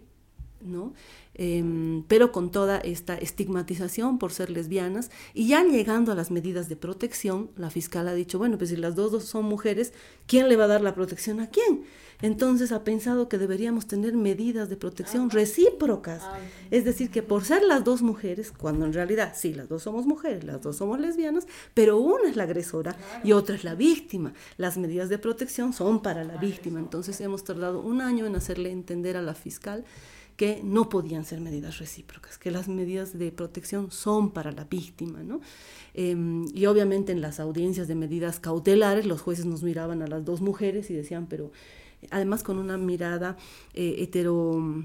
¿no? Em, pero con toda esta estigmatización por ser lesbianas. Y ya llegando a las medidas de protección, la fiscal ha dicho, bueno, pues si las dos son mujeres, ¿quién le va a dar la protección a quién? Entonces ha pensado que deberíamos tener medidas de protección recíprocas. Es decir, que por ser las dos mujeres, cuando en realidad sí, las dos somos mujeres, las dos somos lesbianas, pero una es la agresora y otra es la víctima. Las medidas de protección son para la víctima. Entonces hemos tardado un año en hacerle entender a la fiscal que no podían ser medidas recíprocas, que las medidas de protección son para la víctima, ¿no? Em, y obviamente en las audiencias de medidas cautelares los jueces nos miraban a las dos mujeres y decían, pero además con una mirada eh, hetero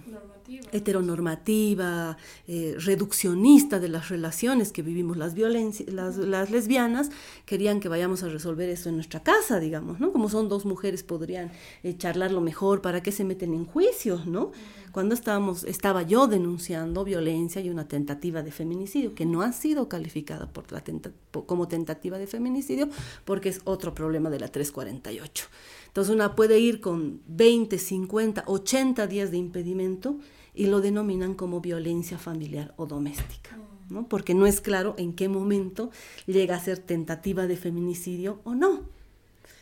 heteronormativa, eh, reduccionista de las relaciones que vivimos las, las, las, lesbianas, querían que vayamos a resolver eso en nuestra casa, digamos, ¿no? Como son dos mujeres, podrían eh, charlarlo mejor, ¿para qué se meten en juicios, no? Cuando estábamos, estaba yo denunciando violencia y una tentativa de feminicidio, que no ha sido calificada por la como tentativa de feminicidio, porque es otro problema de la 348. Entonces una puede ir con 20, 50, 80 días de impedimento y lo denominan como violencia familiar o doméstica, ¿no? porque no es claro en qué momento llega a ser tentativa de feminicidio o no.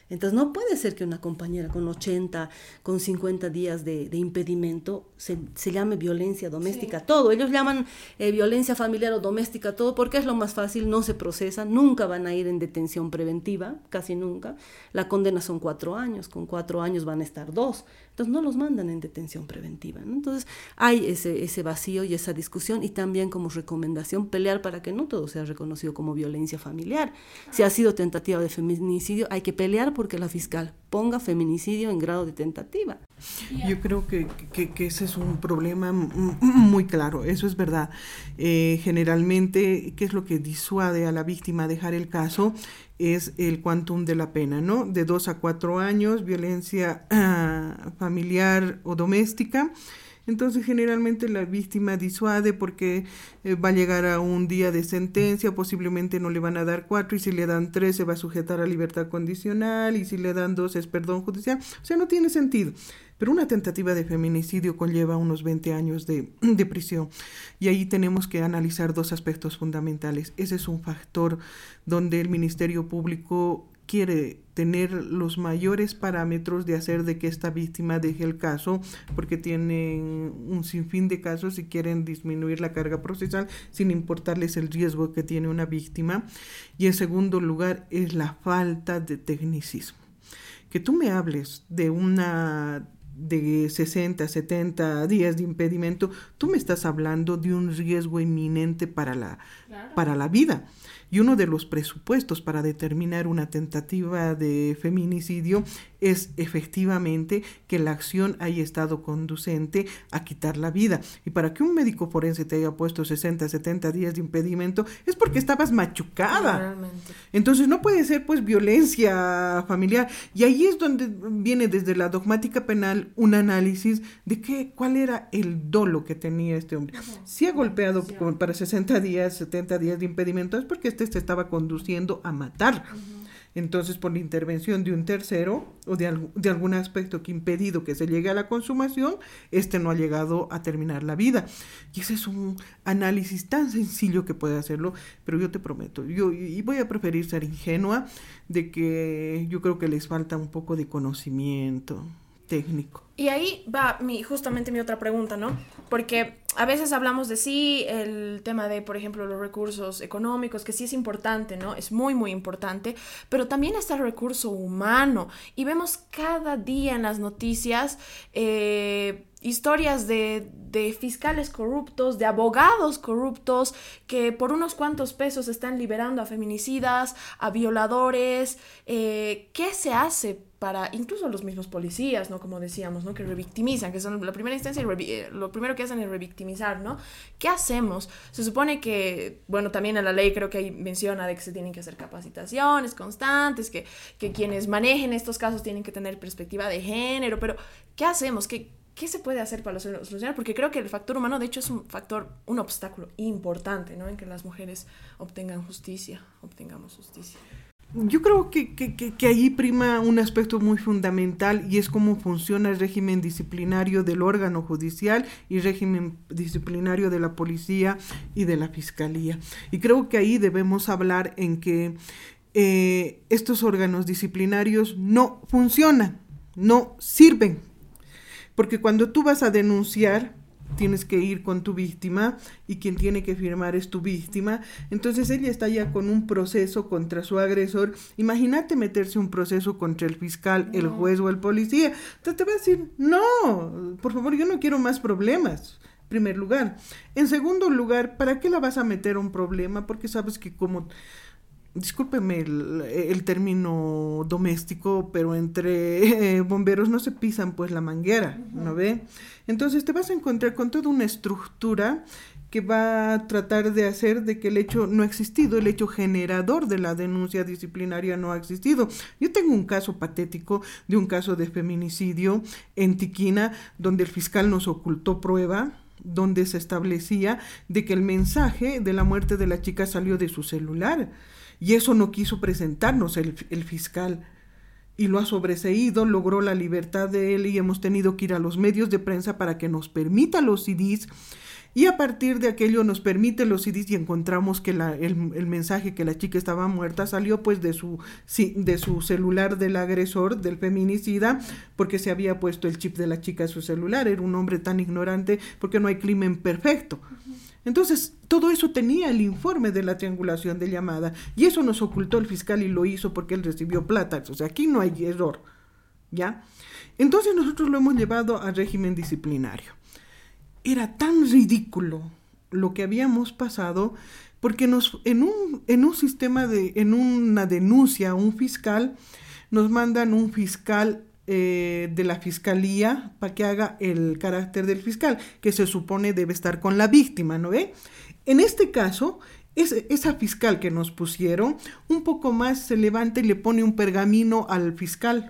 Entonces no puede ser que una compañera con 80, con 50 días de, impedimento se, llame violencia doméstica, todo. Ellos llaman eh, violencia familiar o doméstica todo porque es lo más fácil, no se procesa, nunca van a ir en detención preventiva, casi nunca. La condena son cuatro años, con cuatro años van a estar dos. Entonces no los mandan en detención preventiva. Entonces hay ese, ese vacío y esa discusión y también como recomendación pelear para que no todo sea reconocido como violencia familiar. Si ha sido tentativa de feminicidio, hay que pelear porque la fiscal ponga feminicidio en grado de tentativa. Yo creo que, ese es un problema muy claro, eso es verdad. Eh, generalmente, ¿qué es lo que disuade a la víctima a dejar el caso? Es el quantum de la pena, ¿no? De dos a cuatro años, violencia ah, familiar o doméstica. Entonces generalmente la víctima disuade porque eh, va a llegar a un día de sentencia, posiblemente no le van a dar cuatro y si le dan tres se va a sujetar a libertad condicional y si le dan dos es perdón judicial. O sea, no tiene sentido. Pero una tentativa de feminicidio conlleva unos 20 años de, de, prisión. Y ahí tenemos que analizar dos aspectos fundamentales. Ese es un factor donde el Ministerio Público quiere tener los mayores parámetros de hacer de que esta víctima deje el caso, porque tienen un sinfín de casos y quieren disminuir la carga procesal sin importarles el riesgo que tiene una víctima. Y en segundo lugar es la falta de tecnicismo. Que tú me hables de una de 60, 70 días de impedimento, tú me estás hablando de un riesgo inminente para la, para la vida. Y uno de los presupuestos para determinar una tentativa de feminicidio es efectivamente que la acción haya estado conducente a quitar la vida. Y para que un médico forense te haya puesto 60, 70 días de impedimento es porque estabas machucada. Entonces no puede ser pues violencia familiar. Y ahí es donde viene desde la dogmática penal un análisis de qué, cuál era el dolo que tenía este hombre. Si ha golpeado para 60 días, 70 días de impedimento es porque este se estaba conduciendo a matar. Entonces, por la intervención de un tercero o de, de, algún aspecto que impedido que se llegue a la consumación, este no ha llegado a terminar la vida. Y ese es un análisis tan sencillo que puede hacerlo, pero yo te prometo, yo y voy a preferir ser ingenua de que yo creo que les falta un poco de conocimiento técnico. Y ahí va mi, justamente mi otra pregunta, ¿no? Porque a veces hablamos de sí, el tema de, por ejemplo, los recursos económicos, que sí es importante, ¿no? Es muy, muy importante, pero también está el recurso humano. Y vemos cada día en las noticias eh, historias de, de, fiscales corruptos, de abogados corruptos, que por unos cuantos pesos están liberando a feminicidas, a violadores. Eh, ¿Qué se hace para incluso los mismos policías, ¿no? Como decíamos, ¿no? Que revictimizan, que son la primera instancia, eh, lo primero que hacen es revictimizar, ¿no? ¿Qué hacemos? Se supone que, bueno, también en la ley creo que menciona de que se tienen que hacer capacitaciones constantes, que, que quienes manejen estos casos tienen que tener perspectiva de género, pero ¿qué hacemos? ¿Qué, ¿Qué se puede hacer para solucionar? Porque creo que el factor humano, de hecho, es un factor, un obstáculo importante, ¿no? En que las mujeres obtengan justicia, obtengamos justicia. Yo creo que, que, que, ahí prima un aspecto muy fundamental y es cómo funciona el régimen disciplinario del órgano judicial y régimen disciplinario de la policía y de la fiscalía. Y creo que ahí debemos hablar en que eh, estos órganos disciplinarios no funcionan, no sirven. Porque cuando tú vas a denunciar, tienes que ir con tu víctima y quien tiene que firmar es tu víctima. Entonces ella está ya con un proceso contra su agresor. Imagínate meterse un proceso contra el fiscal, el juez o el policía. Entonces te va a decir, no, por favor, yo no quiero más problemas. Primer lugar. En segundo lugar, ¿para qué la vas a meter un problema? Porque sabes que como discúlpeme el, término doméstico, pero entre bomberos no se pisan pues la manguera, ¿no ve? Entonces te vas a encontrar con toda una estructura que va a tratar de hacer de que el hecho no ha existido, el hecho generador de la denuncia disciplinaria no ha existido. Yo tengo un caso patético de un caso de feminicidio en Tiquina, donde el fiscal nos ocultó prueba, donde se establecía de que el mensaje de la muerte de la chica salió de su celular y eso no quiso presentarnos el, fiscal y lo ha sobreseído, logró la libertad de él y hemos tenido que ir a los medios de prensa para que nos permita los CDs y a partir de aquello nos permite los CDs y encontramos que la, el, mensaje que la chica estaba muerta salió pues de su, de su celular del agresor, del feminicida, porque se había puesto el chip de la chica en su celular. Era un hombre tan ignorante porque no hay crimen perfecto. Entonces, todo eso tenía el informe de la triangulación de llamada y eso nos ocultó el fiscal y lo hizo porque él recibió plata. O sea, aquí no hay error. ¿Ya? Entonces nosotros lo hemos llevado al régimen disciplinario. Era tan ridículo lo que habíamos pasado porque nos, en, un, en un sistema de, en una denuncia un fiscal, nos mandan un fiscal eh, de la fiscalía para que haga el carácter del fiscal, que se supone debe estar con la víctima, ¿no ve? En este caso, es, esa fiscal que nos pusieron, un poco más se levanta y le pone un pergamino al fiscal.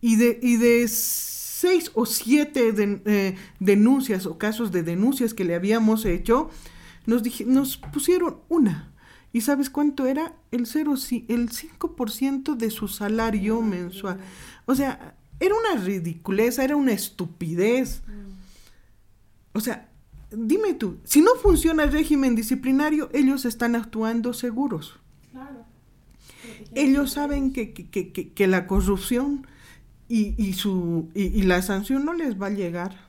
Y de, y de seis o siete eh, denuncias o casos de denuncias que le habíamos hecho, nos, nos pusieron una. ¿Y sabes cuánto era? El, cero, el 5% de su salario mensual. O sea, era una ridiculez, era una estupidez. O sea, dime tú, si no funciona el régimen disciplinario, ellos están actuando seguros. Ellos saben que, que, que, que la corrupción y, y, su, y la sanción no les va a llegar.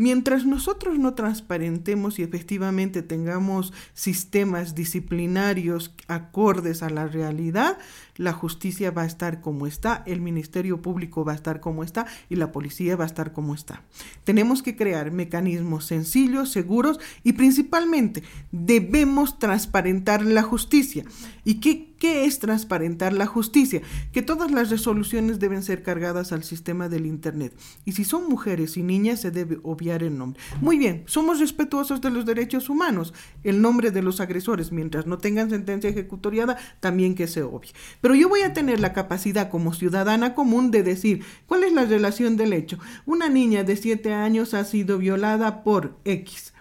Mientras nosotros no transparentemos y efectivamente tengamos sistemas disciplinarios acordes a la realidad, la justicia va a estar como está, el Ministerio Público va a estar como está y la policía va a estar como está. Tenemos que crear mecanismos sencillos, seguros y principalmente debemos transparentar la justicia. ¿Y qué, qué es transparentar la justicia? Que todas las resoluciones deben ser cargadas al sistema del Internet. Y si son mujeres y niñas, se debe obviar el nombre. Muy bien, somos respetuosos de los derechos humanos. El nombre de los agresores, mientras no tengan sentencia ejecutoriada, también que se obvie. Pero yo voy a tener la capacidad como ciudadana común de decir cuál es la relación del hecho. Una niña de 7 años ha sido violada por X.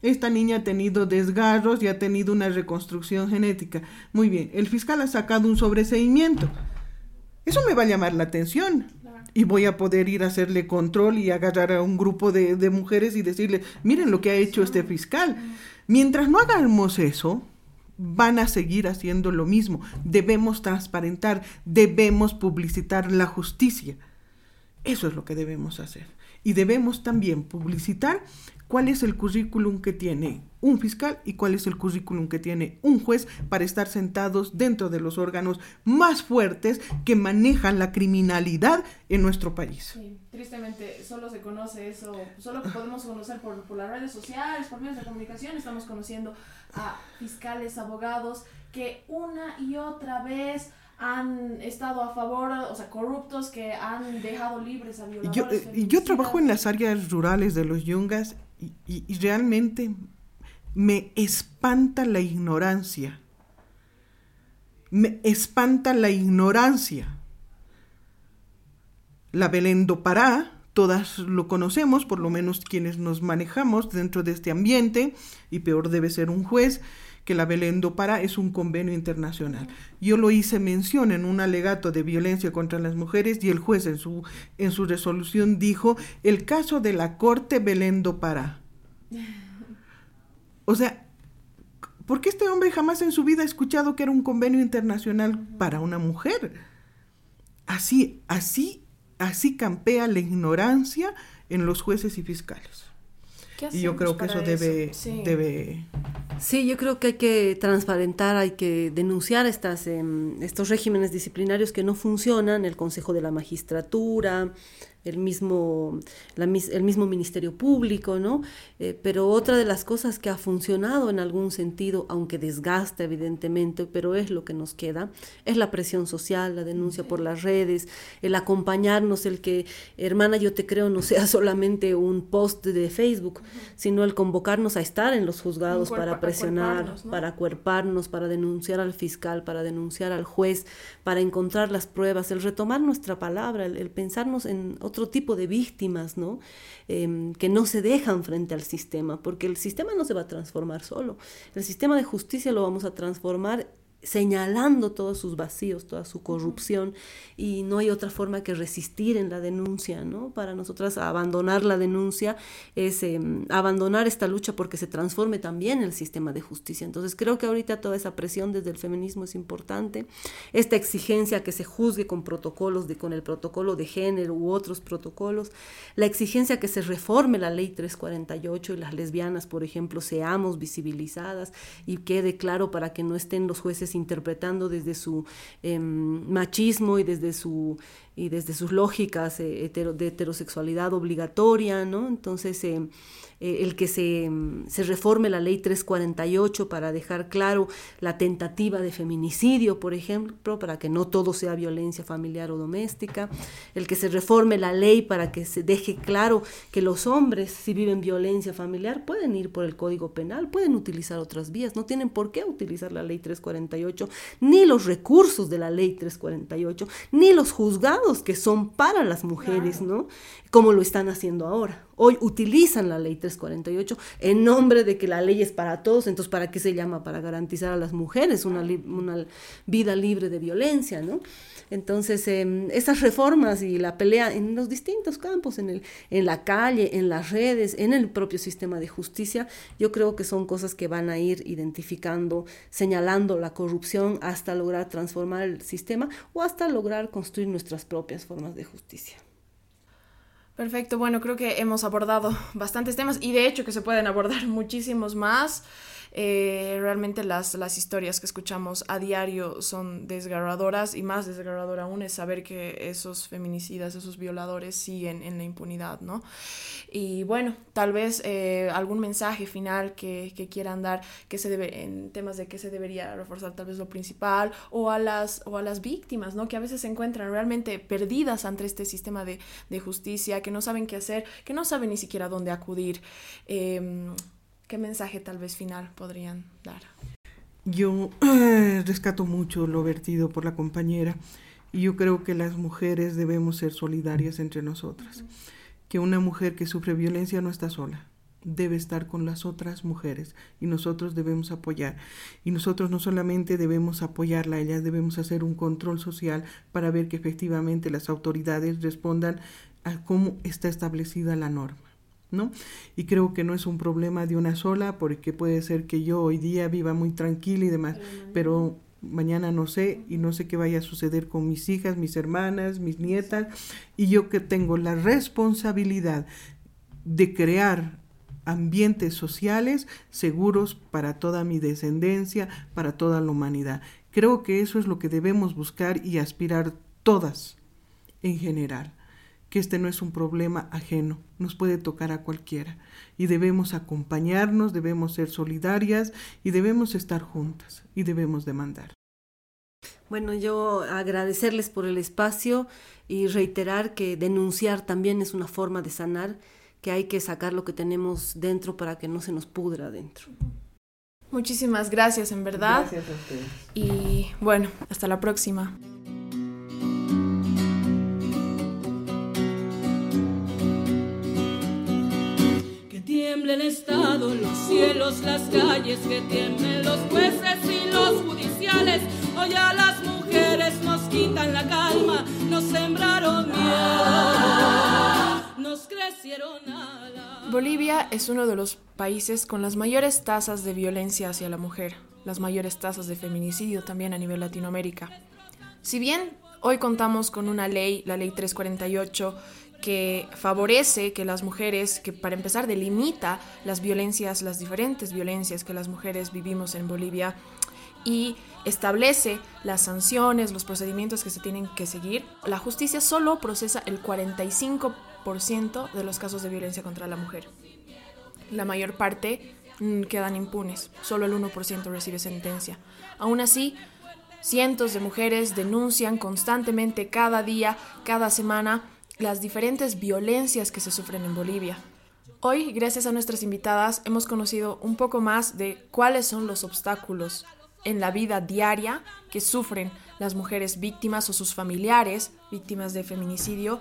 Esta niña ha tenido desgarros y ha tenido una reconstrucción genética. Muy bien, el fiscal ha sacado un sobreseimiento. Eso me va a llamar la atención. Y voy a poder ir a hacerle control y agarrar a un grupo de, de mujeres y decirle, miren lo que ha hecho este fiscal. Mientras no hagamos eso, van a seguir haciendo lo mismo. Debemos transparentar, debemos publicitar la justicia. Eso es lo que debemos hacer. Y debemos también publicitar cuál es el currículum que tiene un fiscal y cuál es el currículum que tiene un juez para estar sentados dentro de los órganos más fuertes que manejan la criminalidad en nuestro país. Sí, tristemente solo se conoce eso, solo podemos conocer por, por las redes sociales, por medios de comunicación, estamos conociendo a fiscales, abogados que una y otra vez han estado a favor, o sea, corruptos que han dejado libres a violadores. Yo, eh, yo trabajo en las áreas rurales de los yungas y, realmente me espanta la ignorancia. Me espanta la ignorancia. La Belendo Pará, todas lo conocemos, por lo menos quienes nos manejamos dentro de este ambiente, y peor debe ser un juez, que la Belendo Pará es un convenio internacional. Yo lo hice mención en un alegato de violencia contra las mujeres y el juez en su, en su resolución dijo el caso de la Corte Belendo Pará. O sea, ¿por qué este hombre jamás en su vida ha escuchado que era un convenio internacional para una mujer? Así, así, así campea la ignorancia en los jueces y fiscales. Y yo creo que eso debe, sí. debe Sí, yo creo que hay que transparentar, hay que denunciar estas, eh, estos regímenes disciplinarios que no funcionan, el Consejo de la Magistratura, el mismo, la, el mismo Ministerio Público, ¿no? Eh, pero otra de las cosas que ha funcionado en algún sentido, aunque desgasta evidentemente, pero es lo que nos queda, es la presión social, la denuncia por las redes, el acompañarnos, el que, hermana, yo te creo, no sea solamente un post de Facebook, sino el convocarnos a estar en los juzgados para presionar, ¿no? para cuerparnos, para denunciar al fiscal, para denunciar al juez, para encontrar las pruebas, el retomar nuestra palabra, el, el pensarnos en otro tipo de víctimas, ¿no? Eh, que no se dejan frente al sistema, porque el sistema no se va a transformar solo. El sistema de justicia lo vamos a transformar señalando todos sus vacíos, toda su corrupción, y no hay otra forma que resistir en la denuncia, ¿no? Para nosotras abandonar la denuncia es eh, abandonar esta lucha porque se transforme también el sistema de justicia. Entonces creo que ahorita toda esa presión desde el feminismo es importante, esta exigencia que se juzgue con protocolos, de, con el protocolo de género u otros protocolos, la exigencia que se reforme la ley 348 y las lesbianas, por ejemplo, seamos visibilizadas y quede claro para que no estén los jueces interpretando desde su eh, machismo y desde su y desde sus lógicas de heterosexualidad obligatoria, ¿no? Entonces, eh, el que se, se, reforme la ley 348 para dejar claro la tentativa de feminicidio, por ejemplo, para que no todo sea violencia familiar o doméstica, el que se reforme la ley para que se deje claro que los hombres, si viven violencia familiar, pueden ir por el Código Penal, pueden utilizar otras vías, no tienen por qué utilizar la ley 348, ni los recursos de la ley 348, ni los juzgados que son para las mujeres, ¿no? Como lo están haciendo ahora. Hoy utilizan la ley 348 en nombre de que la ley es para todos, entonces ¿para qué se llama? Para garantizar a las mujeres una, una vida libre de violencia, ¿no? Entonces, eh, esas reformas y la pelea en los distintos campos, en, el, en la calle, en las redes, en el propio sistema de justicia, yo creo que son cosas que van a ir identificando, señalando la corrupción hasta lograr transformar el sistema o hasta lograr construir nuestras propias formas de justicia. Perfecto, bueno, creo que hemos abordado bastantes temas y de hecho que se pueden abordar muchísimos más. Eh, realmente las, las historias que escuchamos a diario son desgarradoras y más desgarradora aún es saber que esos feminicidas, esos violadores siguen en la impunidad, ¿no? Y bueno, tal vez eh, algún mensaje final que, que, quieran dar que se debe, en temas de que se debería reforzar tal vez lo principal o a las, o a las víctimas, ¿no? Que a veces se encuentran realmente perdidas ante este sistema de, de justicia, que no saben qué hacer, que no saben ni siquiera dónde acudir. Eh, ¿Qué mensaje tal vez final podrían dar? Yo eh, rescato mucho lo vertido por la compañera y yo creo que las mujeres debemos ser solidarias entre nosotras. Que una mujer que sufre violencia no está sola, debe estar con las otras mujeres y nosotros debemos apoyar. Y nosotros no solamente debemos apoyarla ellas, debemos hacer un control social para ver que efectivamente las autoridades respondan a cómo está establecida la norma. ¿No? Y creo que no es un problema de una sola, porque puede ser que yo hoy día viva muy tranquila y demás, pero mañana no sé y no sé qué vaya a suceder con mis hijas, mis hermanas, mis nietas, y yo que tengo la responsabilidad de crear ambientes sociales seguros para toda mi descendencia, para toda la humanidad. Creo que eso es lo que debemos buscar y aspirar todas en general que este no es un problema ajeno, nos puede tocar a cualquiera y debemos acompañarnos, debemos ser solidarias y debemos estar juntas y debemos demandar. Bueno, yo agradecerles por el espacio y reiterar que denunciar también es una forma de sanar, que hay que sacar lo que tenemos dentro para que no se nos pudra adentro. Muchísimas gracias, en verdad. Gracias a ustedes. Y bueno, hasta la próxima. Tiemblen Estado, los cielos, las calles, que tiemblen los jueces y los judiciales. Hoy a las mujeres nos quitan la calma, nos sembraron miedo, nos crecieron alas. Bolivia es uno de los países con las mayores tasas de violencia hacia la mujer, las mayores tasas de feminicidio también a nivel Latinoamérica. Si bien hoy contamos con una ley, la ley 348, que favorece que las mujeres, que para empezar delimita las violencias, las diferentes violencias que las mujeres vivimos en Bolivia y establece las sanciones, los procedimientos que se tienen que seguir, la justicia solo procesa el 45% de los casos de violencia contra la mujer. La mayor parte mm, quedan impunes, solo el 1% recibe sentencia. Aún así, cientos de mujeres denuncian constantemente cada día, cada semana, las diferentes violencias que se sufren en Bolivia. Hoy, gracias a nuestras invitadas, hemos conocido un poco más de cuáles son los obstáculos en la vida diaria que sufren las mujeres víctimas o sus familiares víctimas de feminicidio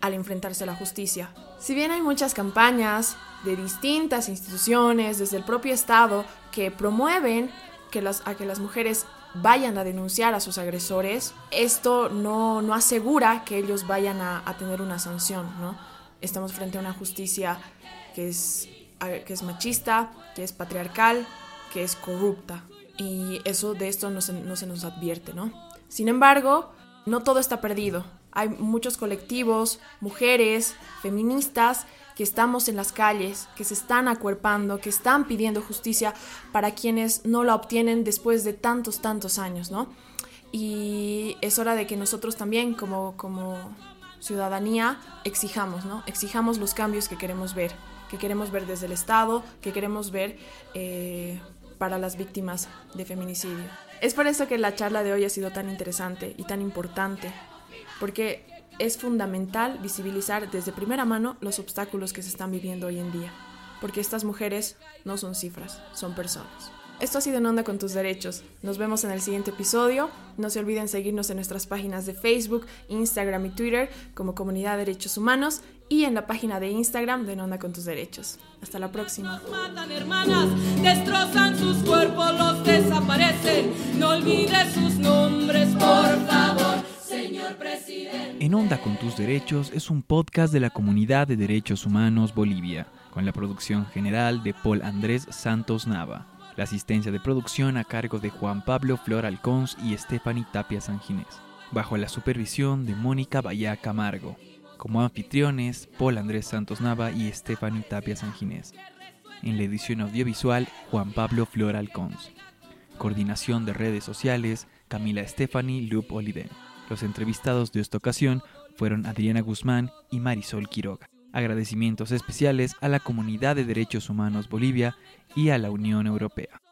al enfrentarse a la justicia. Si bien hay muchas campañas de distintas instituciones, desde el propio Estado, que promueven que las, a que las mujeres vayan a denunciar a sus agresores, esto no, no asegura que ellos vayan a, a, tener una sanción, ¿no? Estamos frente a una justicia que es, que es machista, que es patriarcal, que es corrupta. Y eso de esto no se, no se nos advierte, ¿no? Sin embargo, no todo está perdido. Hay muchos colectivos, mujeres, feministas, que estamos en las calles, que se están acuerpando, que están pidiendo justicia para quienes no la obtienen después de tantos, tantos años, ¿no? y es hora de que nosotros también como, como ciudadanía exijamos, ¿no? Exijamos los cambios que queremos ver, que queremos ver desde el Estado, que queremos ver eh, para las víctimas de feminicidio. Es por eso que la charla de hoy ha sido tan interesante y tan importante, porque es fundamental visibilizar desde primera mano los obstáculos que se están viviendo hoy en día, porque estas mujeres no son cifras, son personas. Esto ha sido En Onda con tus derechos. Nos vemos en el siguiente episodio. No se olviden seguirnos en nuestras páginas de Facebook, Instagram y Twitter como Comunidad de Derechos Humanos y en la página de Instagram de En Onda con tus derechos. Hasta la próxima. No olvides sus nombres, por favor. Señor presidente. En Onda con tus derechos es un podcast de la Comunidad de Derechos Humanos Bolivia, con la producción general de Paul Andrés Santos Nava. La asistencia de producción a cargo de Juan Pablo Flor Alcons y Stephanie Tapia Sanginés, bajo la supervisión de Mónica Bahía Camargo. Como anfitriones, Paul Andrés Santos Nava y Stephanie Tapia Sanginés. En la edición audiovisual, Juan Pablo Flor Alcons. Coordinación de redes sociales, Camila Stephanie Lup Oliden. Los entrevistados de esta ocasión fueron Adriana Guzmán y Marisol Quiroga. Agradecimientos especiales a la Comunidad de Derechos Humanos Bolivia y a la Unión Europea.